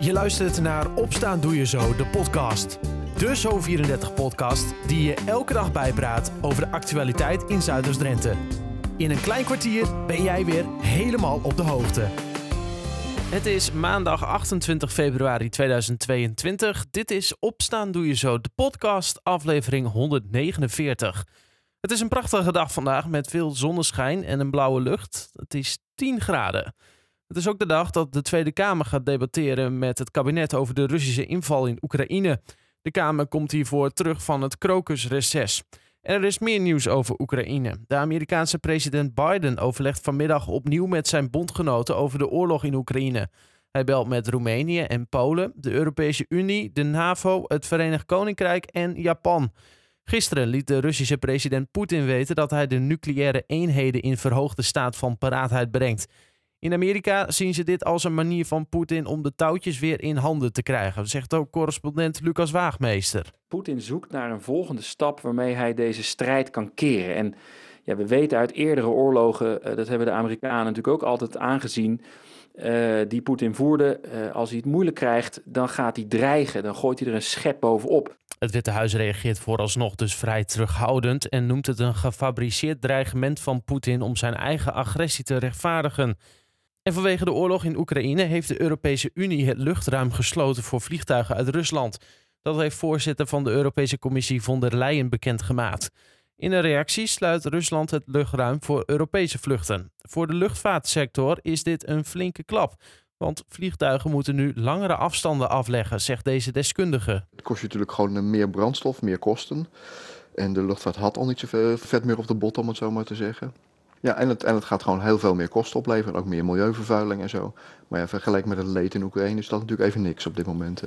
Je luistert naar Opstaan Doe Je Zo, de podcast. De Zo34-podcast die je elke dag bijpraat over de actualiteit in Zuiders-Drenthe. In een klein kwartier ben jij weer helemaal op de hoogte. Het is maandag 28 februari 2022. Dit is Opstaan Doe Je Zo, de podcast, aflevering 149. Het is een prachtige dag vandaag met veel zonneschijn en een blauwe lucht. Het is 10 graden. Het is ook de dag dat de Tweede Kamer gaat debatteren met het kabinet over de Russische inval in Oekraïne. De Kamer komt hiervoor terug van het krokusreces. En er is meer nieuws over Oekraïne. De Amerikaanse president Biden overlegt vanmiddag opnieuw met zijn bondgenoten over de oorlog in Oekraïne. Hij belt met Roemenië en Polen, de Europese Unie, de NAVO, het Verenigd Koninkrijk en Japan. Gisteren liet de Russische president Poetin weten dat hij de nucleaire eenheden in verhoogde staat van paraatheid brengt. In Amerika zien ze dit als een manier van Poetin om de touwtjes weer in handen te krijgen, zegt ook correspondent Lucas Waagmeester. Poetin zoekt naar een volgende stap waarmee hij deze strijd kan keren. En ja, we weten uit eerdere oorlogen, uh, dat hebben de Amerikanen natuurlijk ook altijd aangezien, uh, die Poetin voerde. Uh, als hij het moeilijk krijgt, dan gaat hij dreigen, dan gooit hij er een schep bovenop. Het Witte Huis reageert vooralsnog dus vrij terughoudend en noemt het een gefabriceerd dreigement van Poetin om zijn eigen agressie te rechtvaardigen. En vanwege de oorlog in Oekraïne heeft de Europese Unie het luchtruim gesloten voor vliegtuigen uit Rusland. Dat heeft voorzitter van de Europese Commissie von der Leyen bekendgemaakt. In een reactie sluit Rusland het luchtruim voor Europese vluchten. Voor de luchtvaartsector is dit een flinke klap. Want vliegtuigen moeten nu langere afstanden afleggen, zegt deze deskundige. Het kost natuurlijk gewoon meer brandstof, meer kosten. En de luchtvaart had al niet zoveel vet meer op de bot, om het zo maar te zeggen. Ja, en het, en het gaat gewoon heel veel meer kosten opleveren. Ook meer milieuvervuiling en zo. Maar ja, vergeleken met het leed in Oekraïne is dat natuurlijk even niks op dit moment.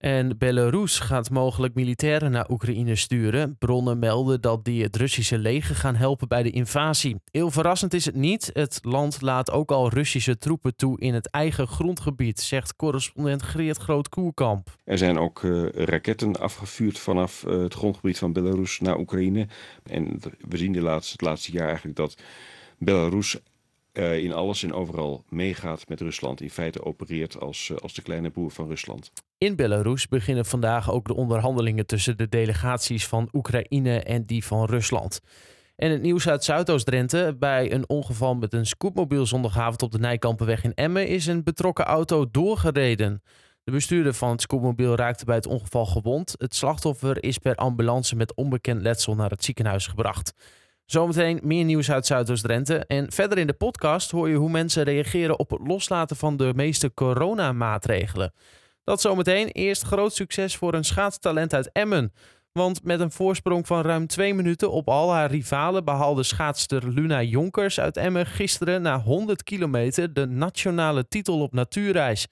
Eh. En Belarus gaat mogelijk militairen naar Oekraïne sturen. Bronnen melden dat die het Russische leger gaan helpen bij de invasie. Heel verrassend is het niet. Het land laat ook al Russische troepen toe in het eigen grondgebied, zegt correspondent Geert Groot-Koerkamp. Er zijn ook uh, raketten afgevuurd vanaf uh, het grondgebied van Belarus naar Oekraïne. En we zien de laatste, het laatste jaar eigenlijk dat Belarus uh, in alles en overal meegaat met Rusland. In feite opereert als, uh, als de kleine broer van Rusland. In Belarus beginnen vandaag ook de onderhandelingen tussen de delegaties van Oekraïne en die van Rusland. En het nieuws uit Zuidoost-Drenthe. Bij een ongeval met een scootmobiel zondagavond op de Nijkampenweg in Emmen is een betrokken auto doorgereden. De bestuurder van het scootmobiel raakte bij het ongeval gewond. Het slachtoffer is per ambulance met onbekend letsel naar het ziekenhuis gebracht. Zometeen meer nieuws uit Zuidoost-Drenthe. En verder in de podcast hoor je hoe mensen reageren op het loslaten van de meeste coronamaatregelen. Dat zometeen. Eerst groot succes voor een schaatstalent uit Emmen. Want met een voorsprong van ruim twee minuten op al haar rivalen behaalde schaatster Luna Jonkers uit Emmen gisteren na 100 kilometer de nationale titel op natuurreis.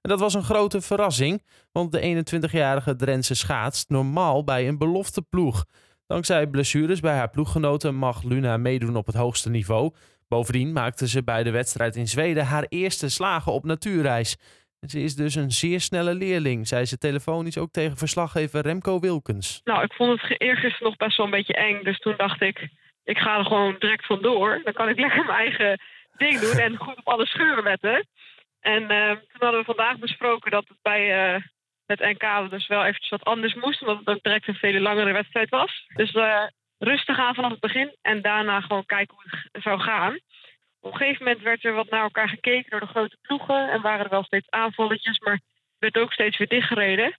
En dat was een grote verrassing, want de 21-jarige Drentse schaatst normaal bij een belofte ploeg. Dankzij blessures bij haar ploeggenoten mag Luna meedoen op het hoogste niveau. Bovendien maakte ze bij de wedstrijd in Zweden haar eerste slagen op natuurreis. Ze is dus een zeer snelle leerling, zei ze telefonisch ook tegen verslaggever Remco Wilkens. Nou, ik vond het eergisteren nog best wel een beetje eng. Dus toen dacht ik, ik ga er gewoon direct vandoor. Dan kan ik lekker mijn eigen ding doen en goed op alle scheuren letten. En uh, toen hadden we vandaag besproken dat het bij uh, het NK dus wel eventjes wat anders moest. Omdat het ook direct een veel langere wedstrijd was. Dus uh, rustig aan vanaf het begin. En daarna gewoon kijken hoe het zou gaan. Op een gegeven moment werd er wat naar elkaar gekeken door de grote ploegen. En waren er wel steeds aanvalletjes. Maar werd ook steeds weer dichtgereden.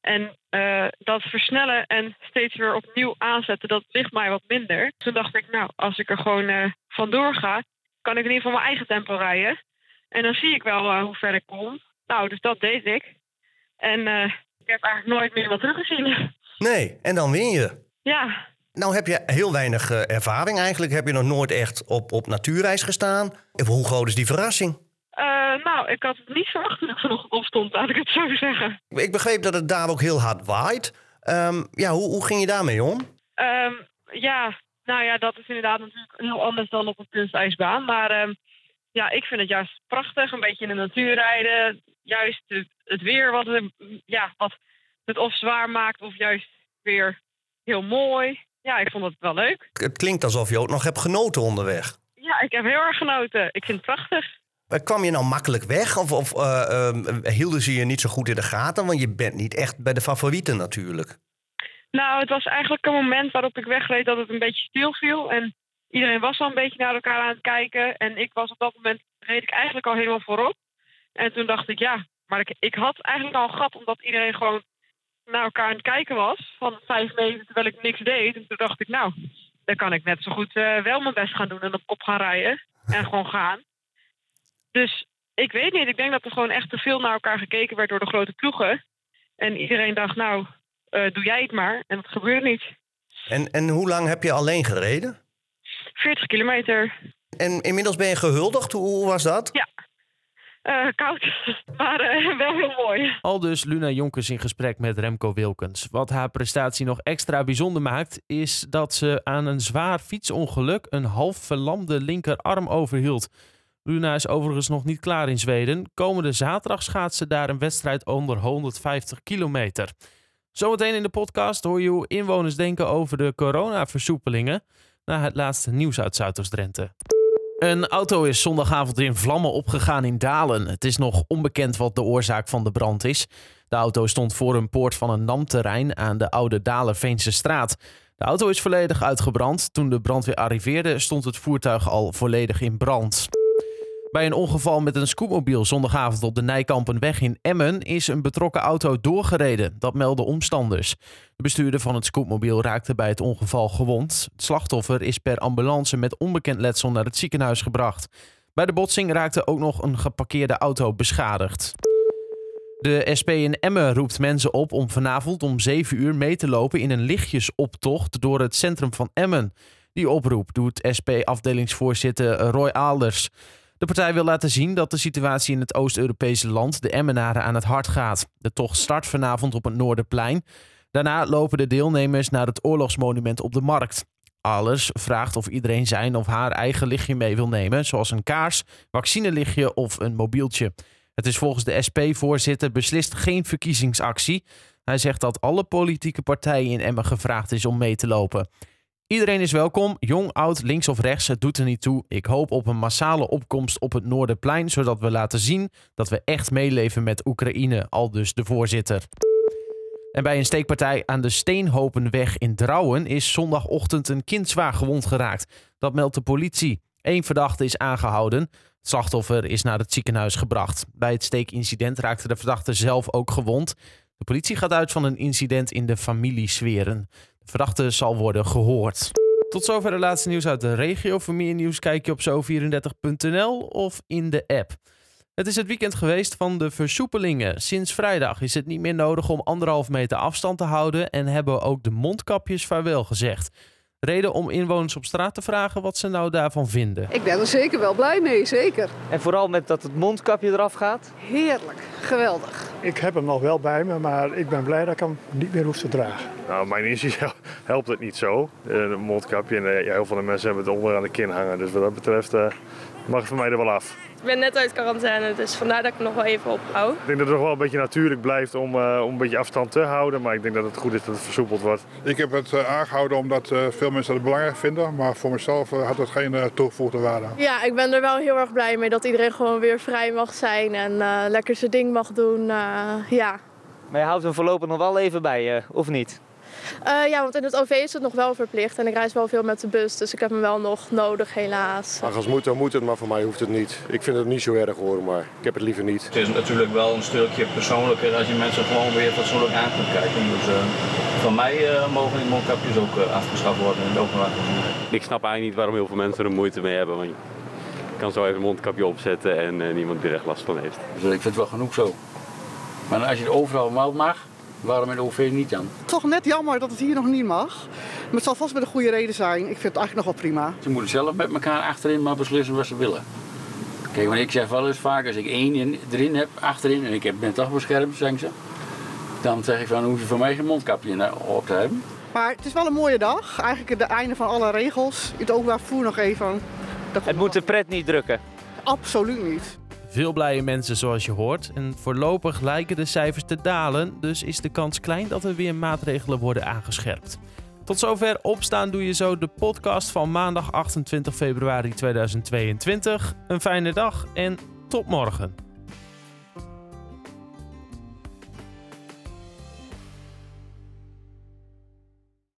En uh, dat versnellen en steeds weer opnieuw aanzetten, dat ligt mij wat minder. Toen dacht ik, nou, als ik er gewoon uh, vandoor ga, kan ik in ieder geval mijn eigen tempo rijden. En dan zie ik wel hoe ver ik kom. Nou, dus dat deed ik. En uh, ik heb eigenlijk nooit meer wat teruggezien. Nee, en dan win je. Ja. Nou heb je heel weinig uh, ervaring eigenlijk. Heb je nog nooit echt op, op natuurreis gestaan. Hoe groot is die verrassing? Uh, nou, ik had het niet verwacht toen ik vanochtend opstond, laat ik het zo zeggen. Ik begreep dat het daar ook heel hard waait. Um, ja, hoe, hoe ging je daarmee om? Um, ja, nou ja, dat is inderdaad natuurlijk heel anders dan op een kunstijsbaan. Maar um, ja, ik vind het juist prachtig. Een beetje in de natuur rijden. Juist het, het weer wat, ja, wat het of zwaar maakt of juist weer heel mooi. Ja, ik vond het wel leuk. Het klinkt alsof je ook nog hebt genoten onderweg. Ja, ik heb heel erg genoten. Ik vind het prachtig. Kwam je nou makkelijk weg of, of eh, ehm, hielden ze je niet zo goed in de gaten? Want je bent niet echt bij de favorieten natuurlijk. Nou, het was eigenlijk een moment waarop ik wegreed dat het een beetje stil viel. En iedereen was al een beetje naar elkaar aan het kijken. En ik was op dat moment, reed ik eigenlijk al helemaal voorop. En toen dacht ik, ja, maar ik, ik had eigenlijk al een gat omdat iedereen gewoon naar elkaar aan het kijken was. Van vijf meter terwijl ik niks deed. En toen dacht ik, nou, dan kan ik net zo goed eh, wel mijn best gaan doen en op kop gaan rijden. En gewoon gaan. Dus ik weet niet, ik denk dat er gewoon echt te veel naar elkaar gekeken werd door de grote ploegen. En iedereen dacht, nou, eh, doe jij het maar. En dat gebeurde niet. En, en hoe lang heb je alleen gereden? 40 kilometer. En inmiddels ben je gehuldigd. Hoe, hoe was dat? Ja. Eh, koud, maar eh, wel heel mooi. Al dus Luna Jonkers in gesprek met Remco Wilkens. Wat haar prestatie nog extra bijzonder maakt, is dat ze aan een zwaar fietsongeluk een half verlamde linkerarm overhield. Luna is overigens nog niet klaar in Zweden. Komende zaterdag schaatst ze daar een wedstrijd onder 150 kilometer. Zometeen in de podcast hoor je hoe inwoners denken over de coronaversoepelingen na het laatste nieuws uit Zuidoost-Drenthe. Een auto is zondagavond in vlammen opgegaan in Dalen. Het is nog onbekend wat de oorzaak van de brand is. De auto stond voor een poort van een NAM-terrein aan de oude Dalenveense straat. De auto is volledig uitgebrand. Toen de brandweer arriveerde stond het voertuig al volledig in brand. Bij een ongeval met een scootmobiel zondagavond op de Nijkampenweg in Emmen is een betrokken auto doorgereden. Dat melden omstanders. De bestuurder van het scootmobiel raakte bij het ongeval gewond. Het slachtoffer is per ambulance met onbekend letsel naar het ziekenhuis gebracht. Bij de botsing raakte ook nog een geparkeerde auto beschadigd. De SP in Emmen roept mensen op om vanavond om 7 uur mee te lopen in een lichtjesoptocht door het centrum van Emmen. Die oproep doet SP-afdelingsvoorzitter Roy Aalders. De partij wil laten zien dat de situatie in het Oost-Europese land de Emmenaren aan het hart gaat. De tocht start vanavond op het Noorderplein. Daarna lopen de deelnemers naar het oorlogsmonument op de markt. Alles vraagt of iedereen zijn of haar eigen lichtje mee wil nemen, zoals een kaars, vaccinelichtje of een mobieltje. Het is volgens de SP-voorzitter beslist geen verkiezingsactie. Hij zegt dat alle politieke partijen in Emmen gevraagd is om mee te lopen. Iedereen is welkom, jong, oud, links of rechts, het doet er niet toe. Ik hoop op een massale opkomst op het Noorderplein, zodat we laten zien dat we echt meeleven met Oekraïne, al dus de voorzitter. En bij een steekpartij aan de Steenhopenweg in Drouwen is zondagochtend een kind zwaar gewond geraakt. Dat meldt de politie. Eén verdachte is aangehouden. Het slachtoffer is naar het ziekenhuis gebracht. Bij het steekincident raakte de verdachte zelf ook gewond. De politie gaat uit van een incident in de familiesferen. Verdachte zal worden gehoord. Tot zover de laatste nieuws uit de regio. Voor meer nieuws kijk je op zo34.nl of in de app. Het is het weekend geweest van de versoepelingen. Sinds vrijdag is het niet meer nodig om anderhalf meter afstand te houden en hebben ook de mondkapjes vaarwel gezegd. Reden om inwoners op straat te vragen wat ze nou daarvan vinden. Ik ben er zeker wel blij mee, zeker. En vooral met dat het mondkapje eraf gaat. Heerlijk, geweldig. Ik heb hem nog wel bij me, maar ik ben blij dat ik hem niet meer hoef te dragen. Nou, mijn inzicht helpt het niet zo. Eh, Een mondkapje en eh, ja, heel veel mensen hebben het onder aan de kin hangen. Dus wat dat betreft eh, mag het voor mij er wel af. Ik ben net uit quarantaine, dus vandaar dat ik nog wel even ophoud. Ik denk dat het nog wel een beetje natuurlijk blijft om, eh, om een beetje afstand te houden. Maar ik denk dat het goed is dat het versoepeld wordt. Ik heb het eh, aangehouden omdat eh, veel mensen het belangrijk vinden. Maar voor mezelf eh, had het geen eh, toegevoegde waarde. Ja, ik ben er wel heel erg blij mee dat iedereen gewoon weer vrij mag zijn en eh, lekker zijn ding mag doen. eh, ja. Maar je houdt hem voorlopig nog wel even bij je, of niet? Eh, ja, want in het OV is het nog wel verplicht en ik reis wel veel met de bus, dus ik heb hem wel nog nodig helaas. Ach, als moet dan moet het, maar voor mij hoeft het niet. Ik vind het niet zo erg hoor, maar ik heb het liever niet. Het is natuurlijk wel een stukje persoonlijker als je mensen gewoon weer fatsoenlijk aan kunt kijken. Dus eh, van mij eh, mogen die mondkapjes ook eh, afgeschaft worden in het openbaar. Ik snap eigenlijk niet waarom heel veel mensen er moeite mee hebben. Want je kan zo even een mondkapje opzetten en eh, niemand die er echt last van heeft. Dus ik vind het wel genoeg zo. Maar als je het overal wel mag, waarom in de OV niet dan? Toch net jammer dat het hier nog niet mag. Maar het zal vast met een goede reden zijn. Ik vind het eigenlijk nog wel prima. Ze moeten zelf met elkaar achterin maar beslissen wat ze willen. Kijk, want ik zeg wel eens vaak, als ik één in, erin heb, achterin, en ik heb- ben toch beschermd, zeggen ze. Dan zeg ik van, hoef je voor mij geen mondkapje op te hebben. Maar het is wel een mooie dag. Eigenlijk het einde van alle regels. Het openbaar vervoer nog even. Het moet de pret niet drukken. Absoluut niet. Veel blije mensen zoals je hoort. En voorlopig lijken de cijfers te dalen, dus is de kans klein dat er weer maatregelen worden aangescherpt. Tot zover opstaan doe je zo de podcast van maandag 28 februari 2022. Een fijne dag en Tot morgen.